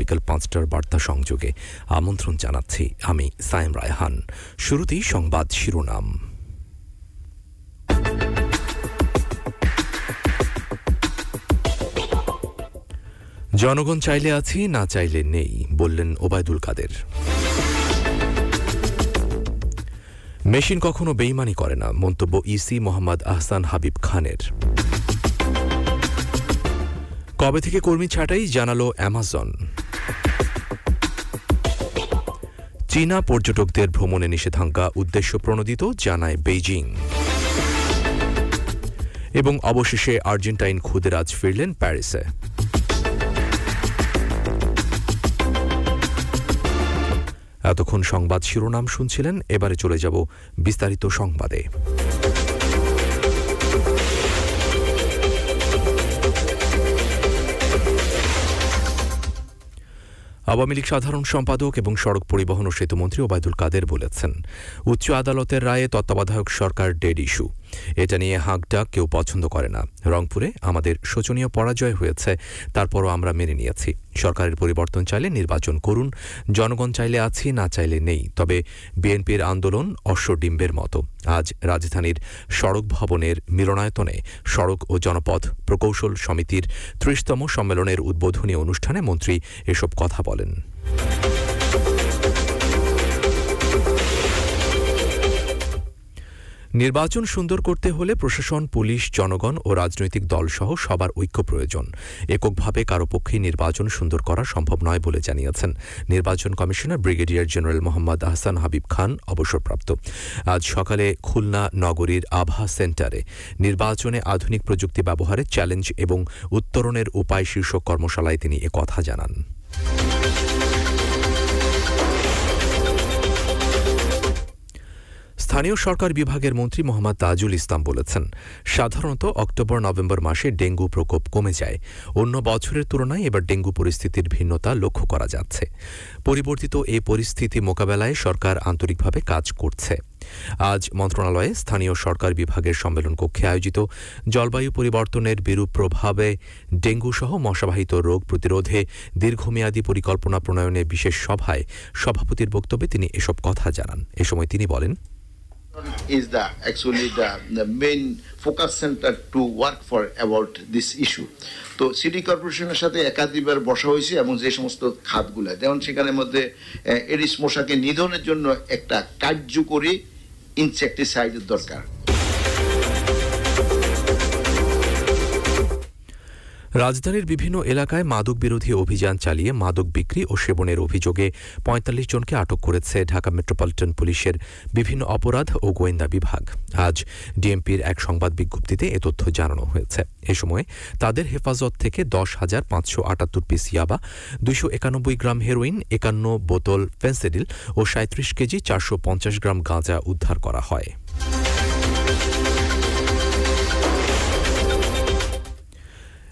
বিকাল পাঁচটার বার্তা সংযোগে আমন্ত্রণ জানাচ্ছি আমি সায়েম রায়হান। শুরুতেই সংবাদ শিরোনাম। জনগণ চাইলে আছি, না চাইলে নেই, বললেন ওবায়দুল কাদের। মেশিন কখনো বেইমানি করে না, মন্তব্য ইসি মোহাম্মদ আহসান হাবিব খানের। কবে থেকে কর্মী ছাঁটাই, জানালো অ্যামাজন। চীনা পর্যটকদের ভ্রমণে নিষেধাজ্ঞা উদ্দেশ্য প্রণোদিত জানায় বেইজিং। এবং অবশেষে আর্জেন্টাইন খুদেরাজ ফিরলেন প্যারিসে। এতক্ষণ সংবাদ শিরোনাম শুনছিলেন, এবারে চলে যাব বিস্তারিত সংবাদে। আওয়ামী লীগ সাধারণ সম্পাদক এবং সড়ক পরিবহন ও সেতুমন্ত্রী ওবায়দুল কাদের বলেছেন, উচ্চ আদালতের রায়ে তত্ত্বাবধায়ক সরকার ডেড ইস্যু এটা নিয়ে হাঁকডাক কেউ পছন্দ করে না। রংপুরে আমাদের শোচনীয় পরাজয় হয়েছে, তারপরও আমরা মেনে নিয়েছি। সরকারের পরিবর্তন চাইলে নির্বাচন করুন, জনগণ চাইলে আছি, না চাইলে নেই। তবে বিএনপির আন্দোলন অশ্বডিম্বের মতো। আজ রাজধানীর সড়ক ভবনের মিলনায়তনে সড়ক ও জনপথ প্রকৌশল সমিতির ত্রিশতম সম্মেলনের উদ্বোধনী অনুষ্ঠানে মন্ত্রী এসব কথা বলেন। নির্বাচন সুন্দর করতে হলে প্রশাসন, পুলিশ, জনগণ ও রাজনৈতিক দলসহ সবার ঐক্য প্রয়োজন। এককভাবে কারও পক্ষেই নির্বাচন সুন্দর করা সম্ভব নয় বলে জানিয়েছেন নির্বাচন commissioner brigadier general Mohammad Ahsan Habib Khan অবসরপ্রাপ্ত। আজ সকালে খুলনা নগরীর আভা সেন্টারে নির্বাচনে আধুনিক প্রযুক্তি ব্যবহারের চ্যালেঞ্জ এবং উত্তরণের উপায় শীর্ষক কর্মশালায় তিনি একথা জানান। স্থানীয় সরকার বিভাগের মন্ত্রী মোহাম্মদ তাজুল ইসলাম বলেছেন, সাধারণত অক্টোবর, নভেম্বর মাসে ডেঙ্গু প্রকোপ কমে যায়। অন্য বছরের তুলনায় এবার ডেঙ্গু পরিস্থিতির ভিন্নতা লক্ষ্য করা যাচ্ছে। পরিবর্তিত এই পরিস্থিতি মোকাবেলায় সরকার আন্তরিকভাবে কাজ করছে। আজ মন্ত্রণালয়ে স্থানীয় সরকার বিভাগের সম্মেলন কক্ষে আয়োজিত জলবায়ু পরিবর্তনের বিরূপ প্রভাবে ডেঙ্গু সহ মশাবাহিত রোগ প্রতিরোধে দীর্ঘমেয়াদী পরিকল্পনা প্রণয়নে বিশেষ সভায় সভাপতির বক্তব্যে তিনি এসব কথা জানান। এ সময় তিনি বলেন is the actually the, the main focus center to work for about this issue. তো সিটি কর্পোরেশনের সাথে একাধিকবার বসা হয়েছে এবং যে সমস্ত খাতগুলো যেমন সেখানের মধ্যে এডিস মশাকে নিধনের জন্য একটা কার্যকরী ইনসেক্টিসাইডের দরকার। রাজধানীর বিভিন্ন এলাকায় মাদক বিরোধী অভিযান চালিয়ে মাদক বিক্রি ও সেবনের অভিযোগে পঁয়তাল্লিশ জনকে আটক করেছে ঢাকা মেট্রোপলিটন পুলিশের বিভিন্ন অপরাধ ও গোয়েন্দা বিভাগ। আজ ডিএমপির এক সংবাদ বিজ্ঞপ্তিতে এ তথ্য জানানো হয়েছে। এ সময় তাদের হেফাজত থেকে দশ হাজার পাঁচশো আটাত্তর পিস ইয়াবা, দুইশো একানব্বই গ্রাম হেরোইন, একান্ন বোতল ফেন্সিডিল ও সাঁত্রিশ কেজি চারশো পঞ্চাশ গ্রাম গাঁজা উদ্ধার করা হয়।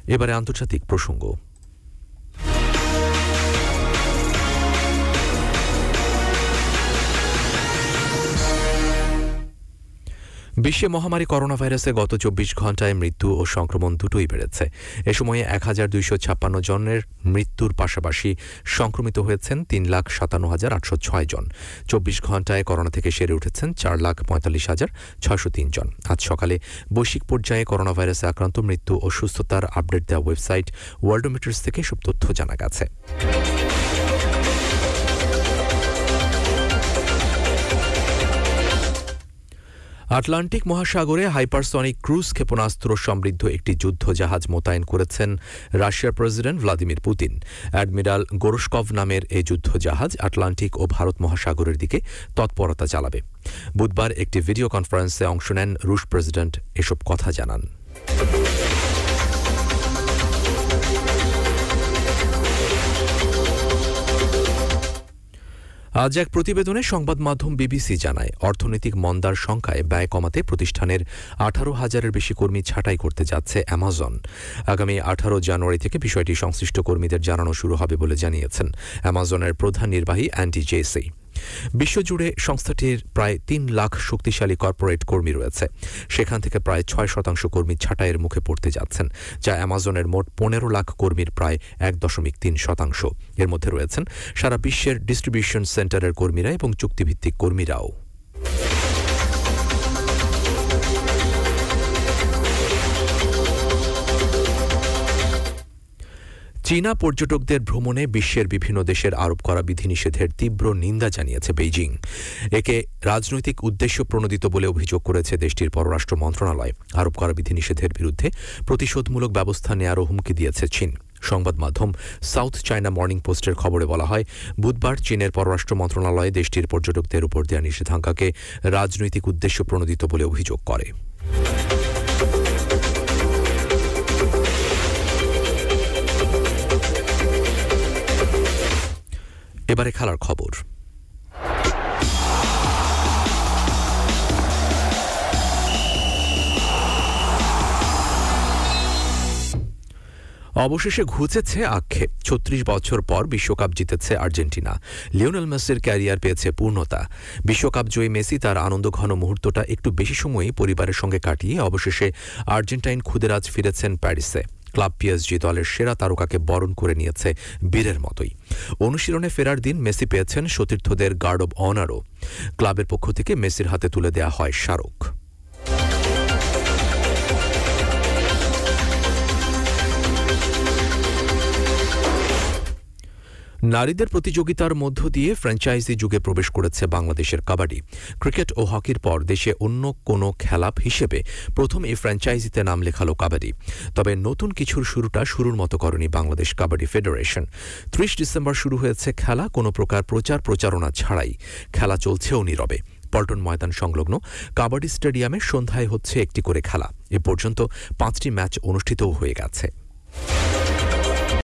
এবারে আন্তর্জাতিক প্রসঙ্গ। বিশ্বে মহামারী করোনা ভাইরাসে গত চব্বিশ ঘন্টায় মৃত্যু ও সংক্রমণ দুটোই বেড়েছে। এ সময়ে এক হাজার দুইশো ছাপ্পান্ন জনের মৃত্যুর পাশাপাশি সংক্রমিত হয়েছেন তিন লাখ সাতান্ন হাজার আটশো ছয় জন। চব্বিশ ঘন্টায় করোনা থেকে সেরে উঠেছেন চার লাখ পঁয়তাল্লিশ হাজার ছয়শো তিন জন। আজ সকালে বৈশ্বিক পর্যায়ে করোনা ভাইরাসে আক্রান্ত মৃত্যু ও সুস্থতার আপডেট দেওয়া ওয়েবসাইট ওয়ার্ল্ডোমিটার্স থেকে সব তথ্য জানা গেছে। আটলান্টিক মহাসাগরে হাইপারসনিক ক্রুজ ক্ষেপণাস্ত্র সমৃদ্ধ একটি যুদ্ধ জাহাজ মোতায়েন করেছেন রাশিয়ার president Vladimir Putin. Admiral Gorshkov নামের এই যুদ্ধ জাহাজ আটলান্টিক ও ভারত মহাসাগরের দিকে তৎপরতা চালাবে। বুধবার একটি ভিডিও কনফারেন্সে অংশ নেন রুশ প্রেসিডেন্ট। এসব কথা জানান। আজ এক প্রতিবেদনে সংবাদ মাধ্যম বিবিসি জানায়, অর্থনৈতিক মন্দার সংখ্যায় ব্যয় কমাতে প্রতিষ্ঠানের আঠারো হাজারের বেশি কর্মী ছাঁটাই করতে যাচ্ছে অ্যামাজন। আগামী আঠারো জানুয়ারি থেকে বিষয়টি সংশ্লিষ্ট কর্মীদের জানানো শুরু হবে বলে জানিয়েছেন অ্যামাজনের প্রধান নির্বাহী অ্যান্টি জেসি। বিশ্বজুড়ে সংস্থাটির প্রায় তিন লাখ শক্তিশালী কর্পোরেট কর্মী রয়েছে। সেখান থেকে প্রায় ছয় শতাংশ কর্মী ছাঁটাইয়ের মুখে পড়তে যাচ্ছেন, যা অ্যামাজনের মোট পনেরো লাখ কর্মীর প্রায় এক দশমিক তিন শতাংশ। এর মধ্যে রয়েছেন সারা বিশ্বের ডিস্ট্রিবিউশন সেন্টারের কর্মীরা এবং চুক্তিভিত্তিক কর্মীরাও। চীনা পর্যটকদের ভ্রমণে বিশ্বের বিভিন্ন দেশের আরোপ করা বিধিনিষেধের তীব্র নিন্দা জানিয়েছে বেইজিং। একে রাজনৈতিক উদ্দেশ্য প্রণোদিত বলে অভিযোগ করেছে দেশটির পররাষ্ট্র মন্ত্রণালয়। আরোপ করা বিধিনিষেধের বিরুদ্ধে প্রতিশোধমূলক ব্যবস্থা নেয়ারও হুমকি দিয়েছে চীন। সংবাদ মাধ্যম সাউথ চায়না মর্নিং পোস্টের খবরে বলা হয়, বুধবার চীনের পররাষ্ট্র মন্ত্রণালয় দেশটির পর্যটকদের উপর দেওয়া নিষেধাজ্ঞাকে রাজনৈতিক উদ্দেশ্য প্রণোদিত বলে অভিযোগ করে। এবারে খেলার খবর। অবশেষে ঘুচেছে আক্ষেপ। ছত্রিশ বছর পর বিশ্বকাপ জিতেছে আর্জেন্টিনা। লিওনেল মেসির ক্যারিয়ার পেয়েছে পূর্ণতা। বিশ্বকাপ জয়ী মেসি তার আনন্দঘন মুহূর্তটা একটু বেশি সময়ই পরিবারের সঙ্গে কাটিয়ে অবশেষে আর্জেন্টাইন খুদেরাজ ফিরেছেন প্যারিসে। ক্লাব পিএসজি দলের সেরা তারকাকে বরণ করে নিয়েছে বীরের মতোই। অনুশীলনে ফেরার দিন মেসি পেয়েছেন সতীর্থদের গার্ড অব অনারও। ক্লাবের পক্ষ থেকে মেসির হাতে তুলে দেয়া হয় স্মারক। নারীদের প্রতিযোগিতার মধ্য দিয়ে ফ্র্যাঞ্চাইজি যুগে প্রবেশ করেছে বাংলাদেশের কাবাডি। ক্রিকেট ও হকির পর দেশে অন্য কোনো খেলা হিসেবে প্রথম এই ফ্র্যাঞ্চাইজিতে নাম লেখালো কাবাডি। তবে নতুন কিছুর শুরুটা শুরুর মতো করেনি বাংলাদেশ কাবাডি ফেডারেশন। ত্রিশ ডিসেম্বর শুরু হয়েছে খেলা, কোনো প্রকার প্রচার প্রচারণা ছাড়াই। খেলা চলছেও নীরবে। পল্টন ময়দান সংলগ্ন কাবাডি স্টেডিয়ামে সন্ধ্যায় হচ্ছে একটি করে খেলা। এ পর্যন্ত পাঁচটি ম্যাচ অনুষ্ঠিতও হয়ে গেছে।